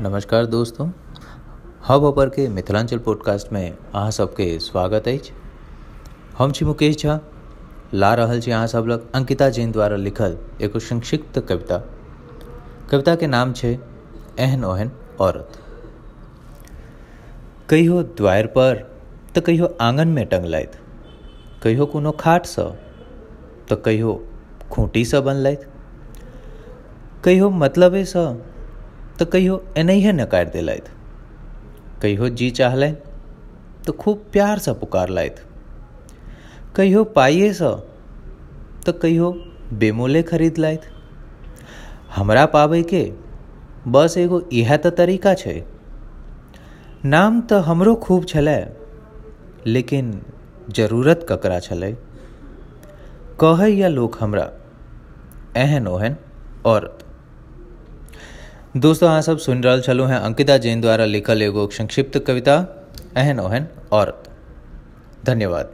नमस्कार दोस्तों। हब अपर के मिथिलांचल पॉडकास्ट में अहाँ सबके स्वागत अछि। हम छी मुकेश झा। ला रहल छी अहाँ सब लग अंकिता जैन द्वारा लिखल एगो संक्षिप्त कविता। कविता के नाम छै, एहन ओहन औरत। कहियो द्वार पर तऽ कहियो आंगनमे टंगलथि। कहियो कोनो खाटसँ तऽ कहियो खूँटीसँ बनलथि। कहियो मतलबेसँ तऽ कहियो एनाहिए नकारि देलथि कहियो जी चाहलनि तो खूब प्यार से प्यारसँ पुकारलथि कहियो पाइएसँ तऽ कहियो बेमोले खरीदलथि हमरा पाबैके बस एगो इएह तऽ तरीका छै नाम तो हमरो खूब छलै लेकिन ज़रूरत ककरा छलै कहैया लोग हमरा एहन ओहन औरत दोस्तों अहाँ सब सुनि रहल छलहुँ हैं अंकिता जैन द्वारा लिखल एगो संक्षिप्त कविता एहन ओहन औरत। धन्यवाद।